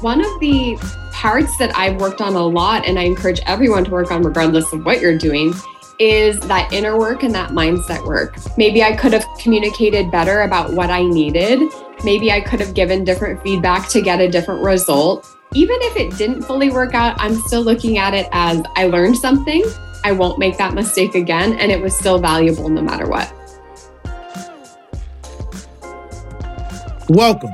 One of the parts that I've worked on a lot, and I encourage everyone to work on, regardless of what you're doing, is that inner work and that mindset work. Maybe I could have communicated better about what I needed. Maybe I could have given different feedback to get a different result. Even if it didn't fully work out, I'm still looking at it as I learned something. I won't make that mistake again. And it was still valuable no matter what. Welcome.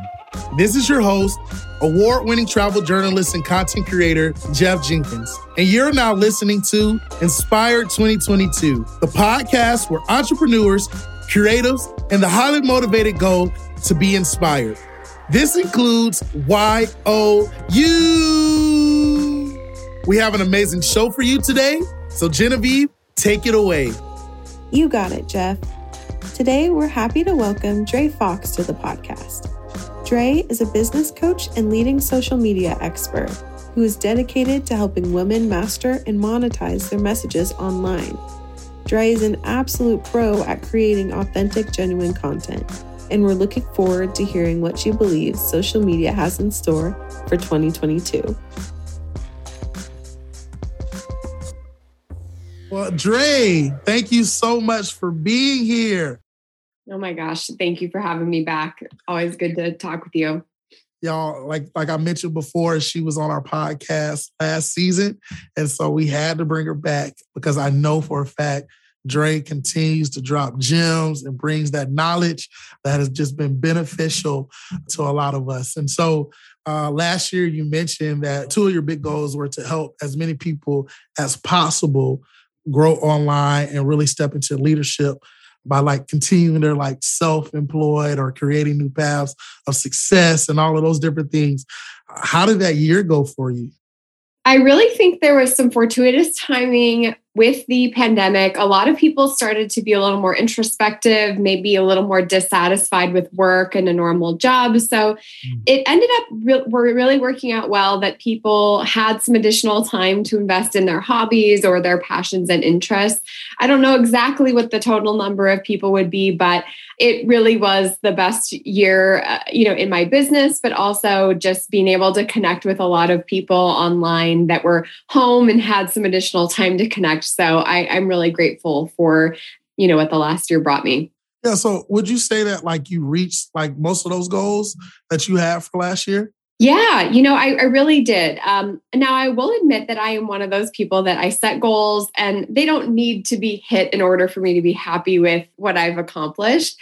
This is your host, award winning travel journalist and content creator, Jeff Jenkins. And you're now listening to Inspired 2022, the podcast where entrepreneurs, creatives, and the highly motivated go to be inspired. This includes YOU. We have an amazing show for you today. So, Genevieve, take it away. You got it, Jeff. Today, we're happy to welcome Dre Fox to the podcast. Dre is a business coach and leading social media expert who is dedicated to helping women master and monetize their messages online. Dre is an absolute pro at creating authentic, genuine content, and we're looking forward to hearing what she believes social media has in store for 2022. Well, Dre, thank you so much for being here. Oh my gosh. Thank you for having me back. Always good to talk with you. Y'all, like like I mentioned before, she was on our podcast last season. And so we had to bring her back because I know for a fact Dre continues to drop gems and brings that knowledge that has just been beneficial to a lot of us. And so uh, last year, you mentioned that two of your big goals were to help as many people as possible grow online and really step into leadership by like continuing their like self-employed or creating new paths of success and all of those different things. How did that year go for you? I really think there was some fortuitous timing with the pandemic, a lot of people started to be a little more introspective, maybe a little more dissatisfied with work and a normal job. So mm. it ended up re- we're really working out well that people had some additional time to invest in their hobbies or their passions and interests. I don't know exactly what the total number of people would be, but it really was the best year, uh, you know, in my business, but also just being able to connect with a lot of people online that were home and had some additional time to connect. So I, I'm really grateful for, you know, what the last year brought me. Yeah. So would you say that like you reached like most of those goals that you had for last year? Yeah, you know, I, I really did. Um, now, I will admit that I am one of those people that I set goals and they don't need to be hit in order for me to be happy with what I've accomplished.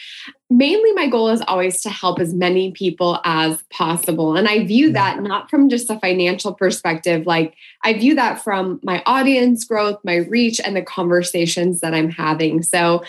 Mainly, my goal is always to help as many people as possible. And I view that not from just a financial perspective, like I view that from my audience growth, my reach, and the conversations that I'm having. So,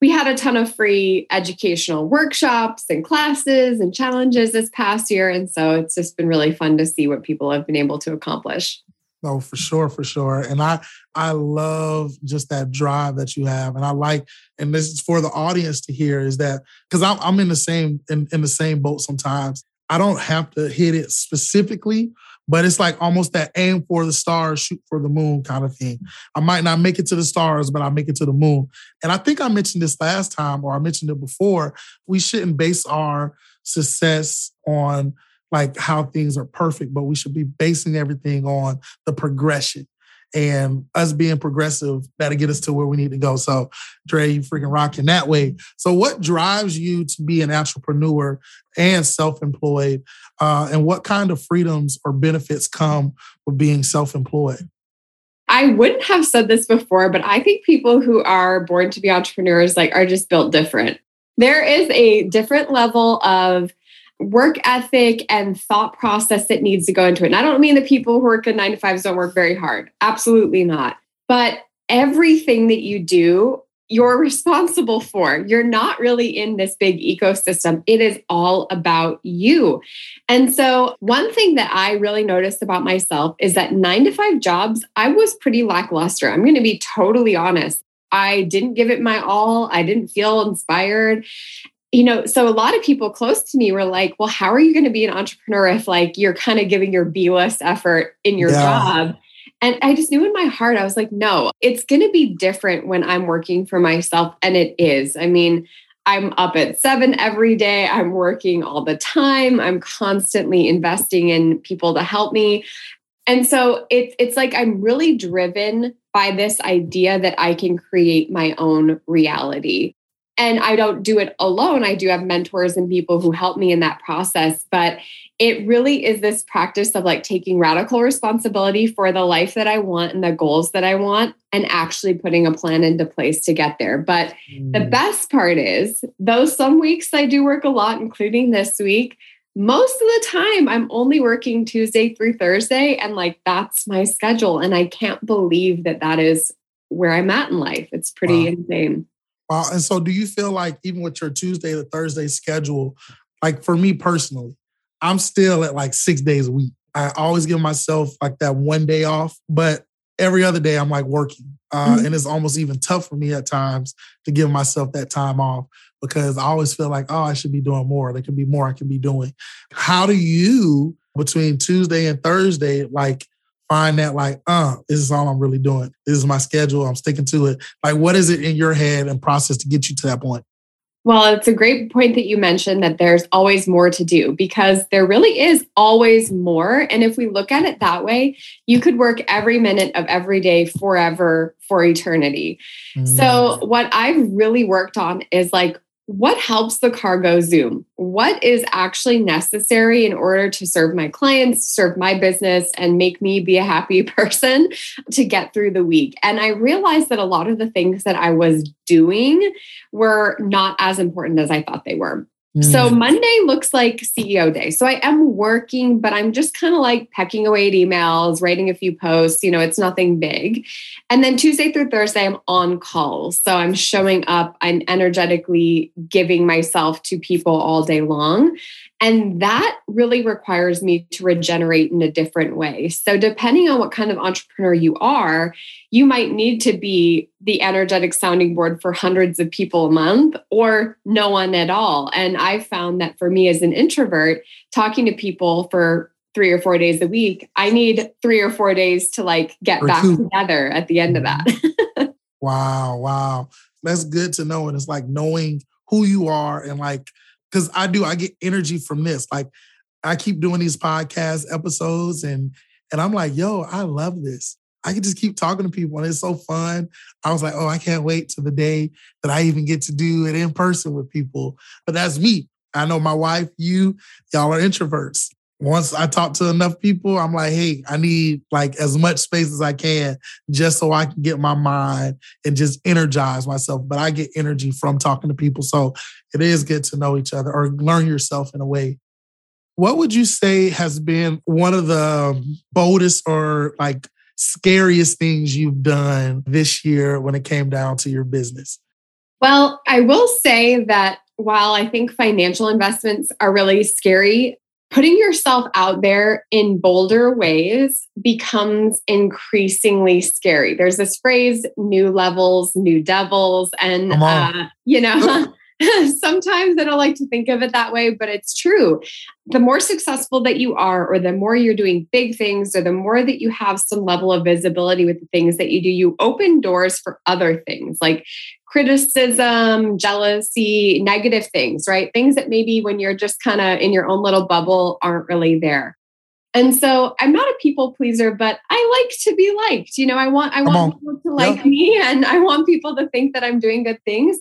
we had a ton of free educational workshops and classes and challenges this past year. And so it's just been really fun to see what people have been able to accomplish. No, for sure, for sure. And I I love just that drive that you have. And I like, and this is for the audience to hear, is that because I'm I'm in the same in, in the same boat sometimes. I don't have to hit it specifically, but it's like almost that aim for the stars, shoot for the moon kind of thing. I might not make it to the stars, but I make it to the moon. And I think I mentioned this last time, or I mentioned it before. We shouldn't base our success on like how things are perfect, but we should be basing everything on the progression and us being progressive that'll get us to where we need to go. So, Dre, you freaking rocking that way. So, what drives you to be an entrepreneur and self-employed, uh, and what kind of freedoms or benefits come with being self-employed? I wouldn't have said this before, but I think people who are born to be entrepreneurs like are just built different. There is a different level of work ethic and thought process that needs to go into it. And I don't mean that people who work in nine to fives don't work very hard. Absolutely not. But everything that you do, you're responsible for. You're not really in this big ecosystem. It is all about you. And so, one thing that I really noticed about myself is that nine to five jobs, I was pretty lackluster. I'm going to be totally honest. I didn't give it my all. I didn't feel inspired you know, so a lot of people close to me were like, well, how are you going to be an entrepreneur if like you're kind of giving your B list effort in your yeah. job? And I just knew in my heart, I was like, no, it's going to be different when I'm working for myself. And it is. I mean, I'm up at seven every day. I'm working all the time. I'm constantly investing in people to help me. And so it, it's like I'm really driven by this idea that I can create my own reality. And I don't do it alone. I do have mentors and people who help me in that process. But it really is this practice of like taking radical responsibility for the life that I want and the goals that I want and actually putting a plan into place to get there. But mm. the best part is, though some weeks I do work a lot, including this week, most of the time I'm only working Tuesday through Thursday. And like that's my schedule. And I can't believe that that is where I'm at in life. It's pretty wow. insane. Wow. And so do you feel like even with your Tuesday to Thursday schedule, like for me personally, I'm still at like six days a week. I always give myself like that one day off, but every other day I'm like working. Uh, mm-hmm. And it's almost even tough for me at times to give myself that time off because I always feel like, oh, I should be doing more. There can be more I can be doing. How do you, between Tuesday and Thursday, like find that, like, uh, this is all I'm really doing? This is my schedule. I'm sticking to it. Like, what is it in your head and process to get you to that point? Well, it's a great point that you mentioned that there's always more to do because there really is always more. And if we look at it that way, you could work every minute of every day forever for eternity. Mm. So, what I've really worked on is like, what helps the car go zoom? What is actually necessary in order to serve my clients, serve my business, and make me be a happy person to get through the week? And I realized that a lot of the things that I was doing were not as important as I thought they were. So mm. Monday looks like CEO day. So I am working, but I'm just kind of like pecking away at emails, writing a few posts. You know, it's nothing big. And then Tuesday through Thursday, I'm on calls. So I'm showing up, I'm energetically giving myself to people all day long. And that really requires me to regenerate in a different way. So, depending on what kind of entrepreneur you are, you might need to be the energetic sounding board for hundreds of people a month or no one at all. And I found that for me as an introvert, talking to people for three or four days a week, I need three or four days to like get back together at the end of that. wow. Wow. That's good to know. And it's like knowing who you are and like, because I do, I get energy from this. Like I keep doing these podcast episodes and and I'm like, yo, I love this. I can just keep talking to people and it's so fun. I was like, oh, I can't wait to the day that I even get to do it in person with people. But that's me. I know my wife, you, y'all are introverts. Once I talk to enough people, I'm like, hey, I need like as much space as I can just so I can get my mind and just energize myself. But I get energy from talking to people. So it is good to know each other or learn yourself in a way. What would you say has been one of the boldest or like scariest things you've done this year when it came down to your business? Well, I will say that while I think financial investments are really scary, putting yourself out there in bolder ways becomes increasingly scary. There's this phrase, new levels, new devils. And, uh, you know, sometimes I don't like to think of it that way, but it's true. The more successful that you are, or the more you're doing big things, or the more that you have some level of visibility with the things that you do, you open doors for other things like criticism, jealousy, negative things, right? Things that maybe when you're just kind of in your own little bubble aren't really there. And so I'm not a people pleaser, but I like to be liked. You know, I want I want people to like yeah. me and I want people to think that I'm doing good things.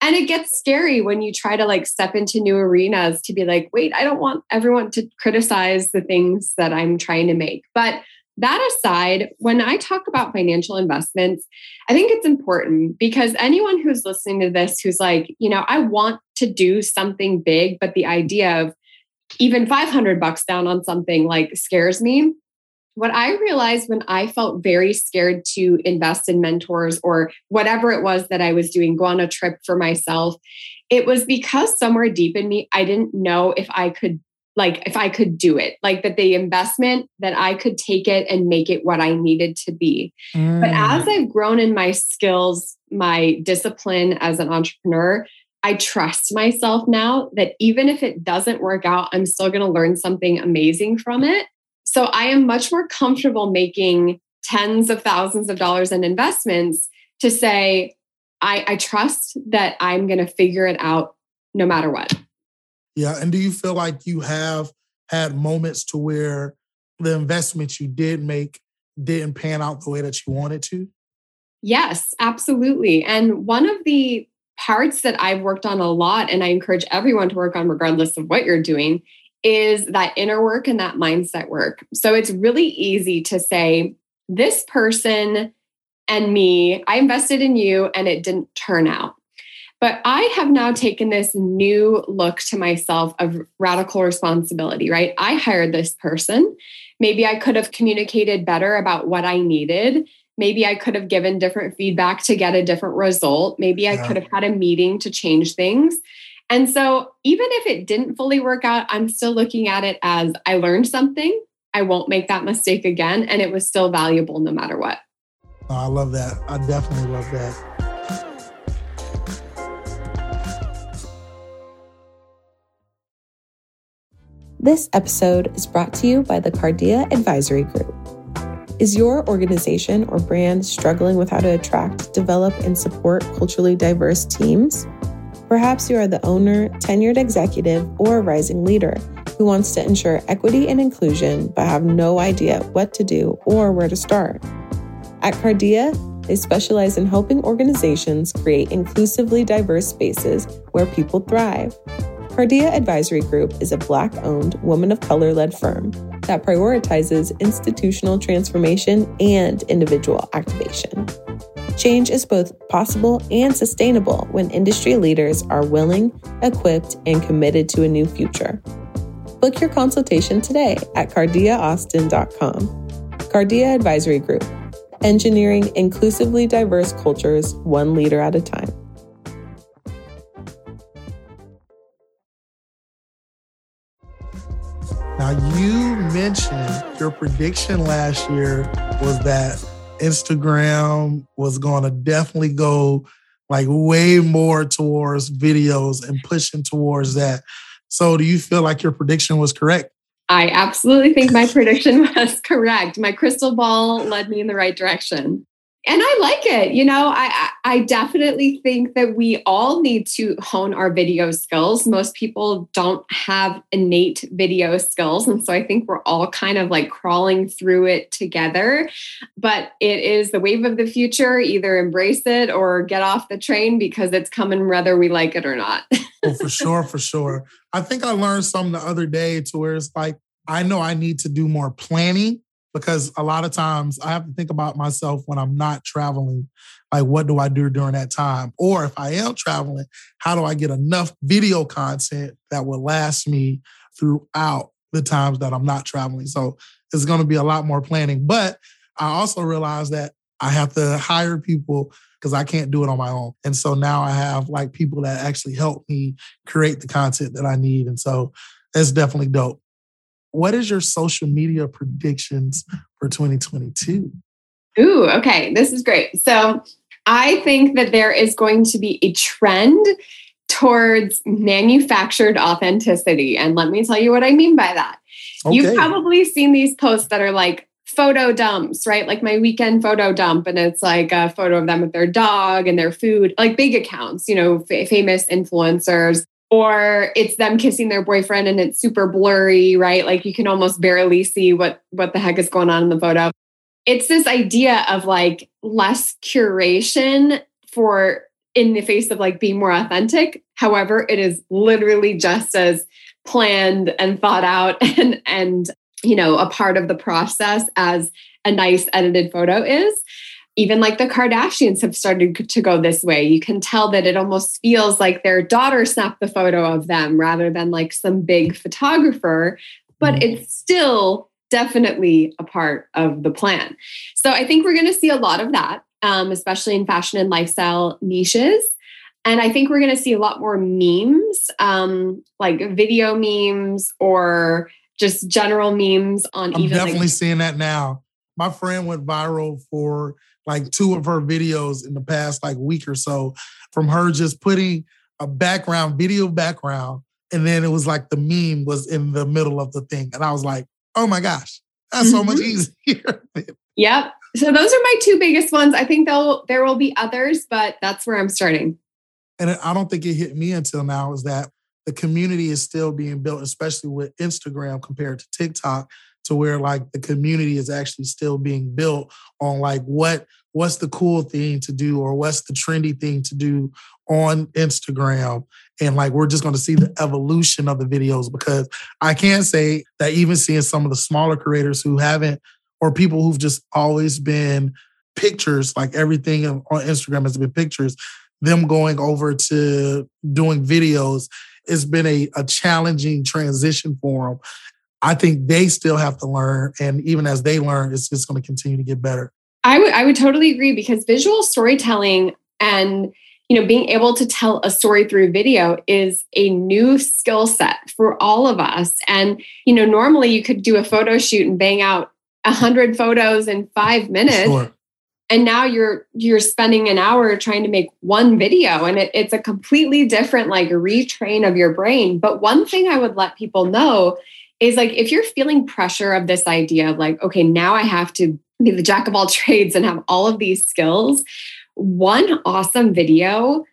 And it gets scary when you try to like step into new arenas to be like, wait, I don't want everyone to criticize the things that I'm trying to make. But that aside, when I talk about financial investments, I think it's important because anyone who's listening to this who's like, you know, I want to do something big, but the idea of even 500 bucks down on something like scares me. What I realized when I felt very scared to invest in mentors or whatever it was that I was doing, go on a trip for myself, it was because somewhere deep in me, I didn't know if I could like if I could do it, like that the investment that I could take it and make it what I needed to be. Mm. But as I've grown in my skills, my discipline as an entrepreneur, I trust myself now that even if it doesn't work out, I'm still going to learn something amazing from it. So I am much more comfortable making tens of thousands of dollars in investments to say, I, I trust that I'm going to figure it out no matter what. Yeah. And do you feel like you have had moments to where the investments you did make didn't pan out the way that you wanted to? Yes, absolutely. And one of the parts that I've worked on a lot, and I encourage everyone to work on, regardless of what you're doing, is that inner work and that mindset work. So it's really easy to say, this person and me, I invested in you and it didn't turn out. But I have now taken this new look to myself of radical responsibility, right? I hired this person. Maybe I could have communicated better about what I needed. Maybe I could have given different feedback to get a different result. Maybe I yeah. could have had a meeting to change things. And so, even if it didn't fully work out, I'm still looking at it as I learned something. I won't make that mistake again. And it was still valuable no matter what. Oh, I love that. I definitely love that. This episode is brought to you by the Cardia Advisory Group. Is your organization or brand struggling with how to attract, develop, and support culturally diverse teams? Perhaps you are the owner, tenured executive, or rising leader who wants to ensure equity and inclusion but have no idea what to do or where to start. At Cardia, they specialize in helping organizations create inclusively diverse spaces where people thrive. Cardia Advisory Group is a Black owned, woman of color led firm that prioritizes institutional transformation and individual activation. Change is both possible and sustainable when industry leaders are willing, equipped, and committed to a new future. Book your consultation today at cardiaaustin.com. Cardia Advisory Group, engineering inclusively diverse cultures one leader at a time. Now, you mentioned your prediction last year was that Instagram was going to definitely go like way more towards videos and pushing towards that. So, do you feel like your prediction was correct? I absolutely think my prediction was correct. My crystal ball led me in the right direction and I like it. You know, I I definitely think that we all need to hone our video skills. Most people don't have innate video skills, and so I think we're all kind of like crawling through it together. But it is the wave of the future. Either embrace it or get off the train because it's coming whether we like it or not. oh, for sure, for sure. I think I learned something the other day to where it's like I know I need to do more planning because a lot of times I have to think about myself when I'm not traveling. Like, what do I do during that time? Or if I am traveling, how do I get enough video content that will last me throughout the times that I'm not traveling? So it's going to be a lot more planning. But I also realize that I have to hire people because I can't do it on my own. And so now I have like people that actually help me create the content that I need. And so it's definitely dope. What is your social media predictions for 2022? Ooh, okay. This is great. So I think that there is going to be a trend towards manufactured authenticity. And let me tell you what I mean by that. Okay. You've probably seen these posts that are like photo dumps, right? Like my weekend photo dump, and it's like a photo of them with their dog and their food, like big accounts, you know, f- famous influencers or it's them kissing their boyfriend and it's super blurry right? Like you can almost barely see what what the heck is going on in the photo. It's this idea of like less curation for in the face of like being more authentic. However it is literally just as planned and thought out and and you know a part of the process as a nice edited photo is even like the Kardashians have started to go this way. You can tell that it almost feels like their daughter snapped the photo of them rather than like some big photographer, but mm. it's still definitely a part of the plan. So I think we're going to see a lot of that, um, especially in fashion and lifestyle niches. And I think we're going to see a lot more memes, um, like video memes or just general memes on I'm even. definitely like, seeing that now. My friend went viral for like two of her videos in the past like week or so from her just putting a background, video background, and then it was like the meme was in the middle of the thing. And I was like, oh my gosh, that's mm-hmm. so much mm-hmm. easier. Yep. So those are my two biggest ones. I think there'll there will be others, but that's where I'm starting. And I don't think it hit me until now is that the community is still being built, especially with Instagram compared to TikTok, to where like the community is actually still being built on like what what's the cool thing to do or what's the trendy thing to do on Instagram. And like we're just going to see the evolution of the videos because I can't say that even seeing some of the smaller creators who haven't or people who've just always been pictures, like everything on Instagram has been pictures, them going over to doing videos, it's been a, a challenging transition for them. I think they still have to learn. And even as they learn, it's just going to continue to get better. I would I would totally agree because visual storytelling and you know being able to tell a story through video is a new skill set for all of us and you know normally you could do a photo shoot and bang out 100 photos in 5 minutes sure. and now you're you're spending an hour trying to make one video and it, it's a completely different like retrain of your brain but one thing i would let people know is like if you're feeling pressure of this idea of like okay now i have to be the jack of all trades and have all of these skills one awesome video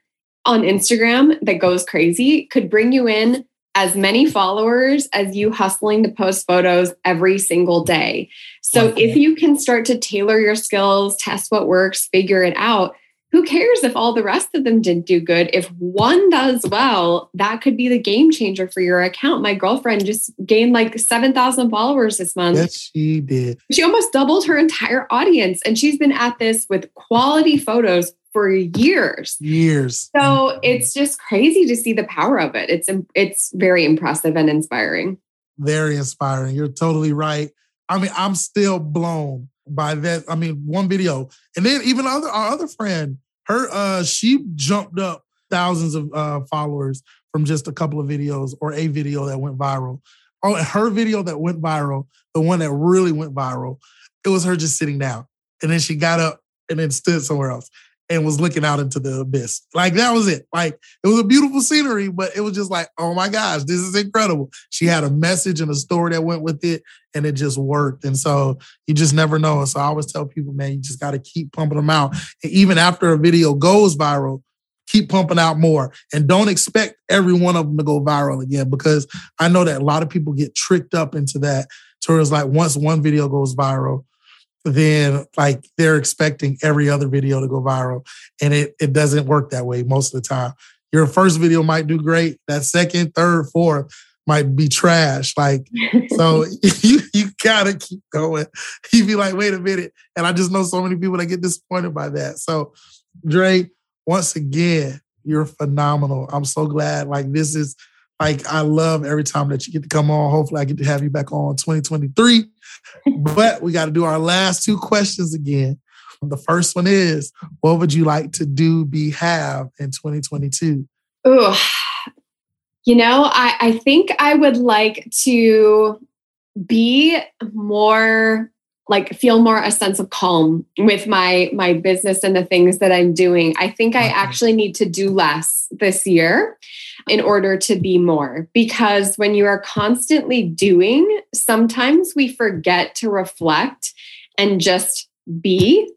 on instagram that goes crazy could bring you in as many followers as you hustling to post photos every single day. So if you can start to tailor your skills, test what works, figure it out, who cares if all the rest of them didn't do good? If one does well, that could be the game changer for your account. My girlfriend just gained like 7,000 followers this month. Yes, she did. She almost doubled her entire audience. And she's been at this with quality photos for years. Years. So it's just crazy to see the power of it. It's it's very impressive and inspiring. Very inspiring. You're totally right. I mean, I'm still blown by that. I mean, one video, and then even other our other friend, her uh, she jumped up thousands of uh, followers from just a couple of videos or a video that went viral. Oh, her video that went viral, the one that really went viral, it was her just sitting down, and then she got up and then stood somewhere else and was looking out into the abyss. Like that was it. Like it was a beautiful scenery, but it was just like, oh my gosh, this is incredible. She had a message and a story that went with it, and it just worked. And so you just never know. So I always tell people, man, you just got to keep pumping them out. And even after a video goes viral, keep pumping out more and don't expect every one of them to go viral again because I know that a lot of people get tricked up into that. Towards like once one video goes viral, then like they're expecting every other video to go viral. And it, it doesn't work that way most of the time. Your first video might do great. That second, third, fourth might be trash. Like, so you you gotta keep going. You'd be like, wait a minute. And I just know so many people that get disappointed by that. So Dre, once again, you're phenomenal. I'm so glad. Like this is like I love every time that you get to come on. Hopefully, I get to have you back on 2023. but we got to do our last two questions again. The first one is, what would you like to do, be, have in 2022? Oh, you know, I, I think I would like to be more like feel more a sense of calm with my my business and the things that I'm doing. I think I actually need to do less this year in order to be more because when you are constantly doing, sometimes we forget to reflect and just be.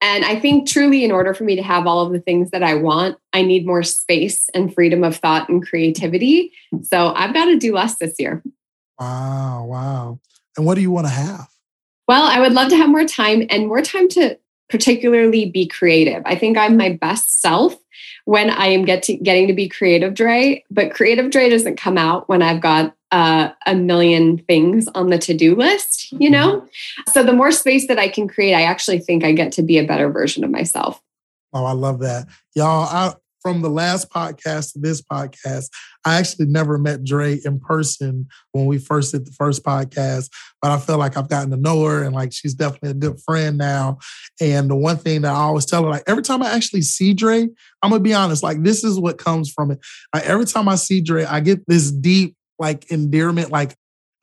And I think truly, in order for me to have all of the things that I want, I need more space and freedom of thought and creativity. So I've got to do less this year. Wow. Wow. And what do you want to have? Well, I would love to have more time and more time to particularly be creative. I think I'm my best self when I am get to, getting to be creative Dre, but creative Dre doesn't come out when I've got uh, a million things on the to-do list, you know? Mm-hmm. So the more space that I can create, I actually think I get to be a better version of myself. Oh, I love that. Y'all, I, from the last podcast to this podcast, I actually never met Dre in person when we first did the first podcast, but I feel like I've gotten to know her and like she's definitely a good friend now. And the one thing that I always tell her, like every time I actually see Dre, I'm gonna be honest, like this is what comes from it. Like every time I see Dre, I get this deep like endearment, like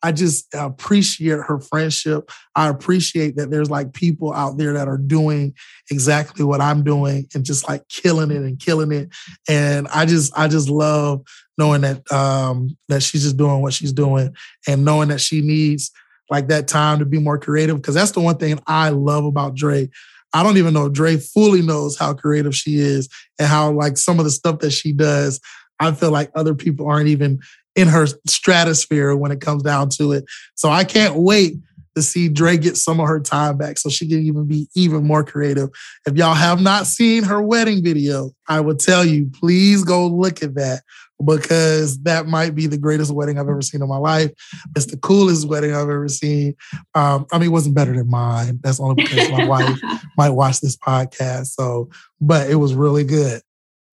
I just appreciate her friendship. I appreciate that there's like people out there that are doing exactly what I'm doing and just like killing it and killing it. And I just I just love knowing that um that she's just doing what she's doing and knowing that she needs like that time to be more creative because that's the one thing I love about Dre. I don't even know if Dre fully knows how creative she is and how like some of the stuff that she does. I feel like other people aren't even in her stratosphere when it comes down to it. So I can't wait to see Dre get some of her time back so she can even be even more creative. If y'all have not seen her wedding video, I would tell you, please go look at that because that might be the greatest wedding I've ever seen in my life. It's the coolest wedding I've ever seen. Um, I mean, it wasn't better than mine. That's only because my wife might watch this podcast. So, but it was really good.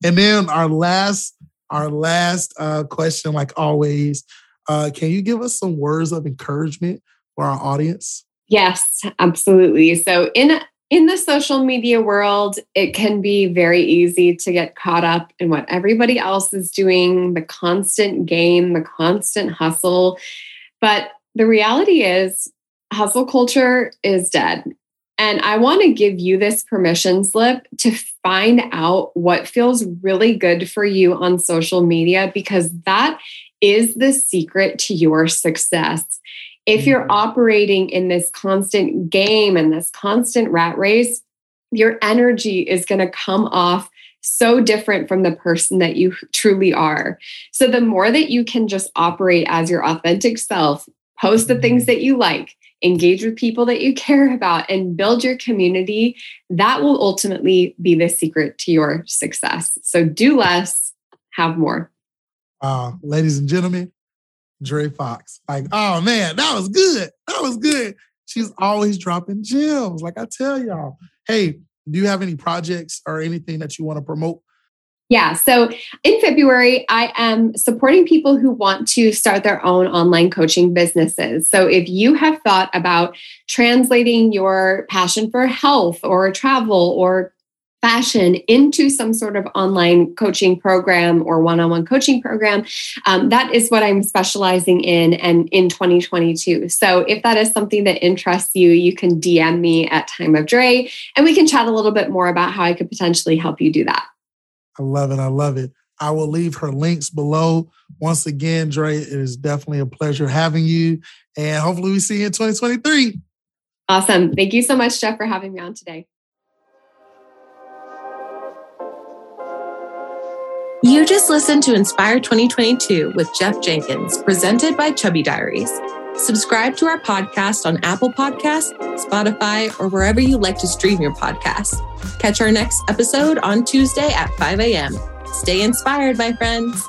And then our last, our last uh, question, like always, uh, can you give us some words of encouragement for our audience? Yes, absolutely. So in in the social media world, it can be very easy to get caught up in what everybody else is doing, the constant game, the constant hustle. But the reality is, hustle culture is dead. And I want to give you this permission slip to find out what feels really good for you on social media because that is the secret to your success if you're mm-hmm. operating in this constant game and this constant rat race, your energy is going to come off so different from the person that you truly are. So, the more that you can just operate as your authentic self, post the things mm-hmm. that you like, engage with people that you care about, and build your community, that will ultimately be the secret to your success. So, do less, have more. Uh, ladies and gentlemen, Dre Fox. Like, oh man, that was good. That was good. She's always dropping gems. Like I tell y'all. Hey, do you have any projects or anything that you want to promote? Yeah. So in February, I am supporting people who want to start their own online coaching businesses. So if you have thought about translating your passion for health or travel or fashion into some sort of online coaching program or one-on-one coaching program um, that is what i'm specializing in and in 2022 so if that is something that interests you you can dm me at time of dre and we can chat a little bit more about how i could potentially help you do that i love it i love it. I will leave her links below. Once again dre it is definitely a pleasure having you and hopefully we see you in 2023 awesome. Thank you so much jeff for having me on today. You just listened to Inspire 2022 with Jeff Jenkins, presented by Chubby Diaries. Subscribe to our podcast on Apple Podcasts, Spotify, or wherever you like to stream your podcast. Catch our next episode on Tuesday at 5 a.m. Stay inspired, my friends.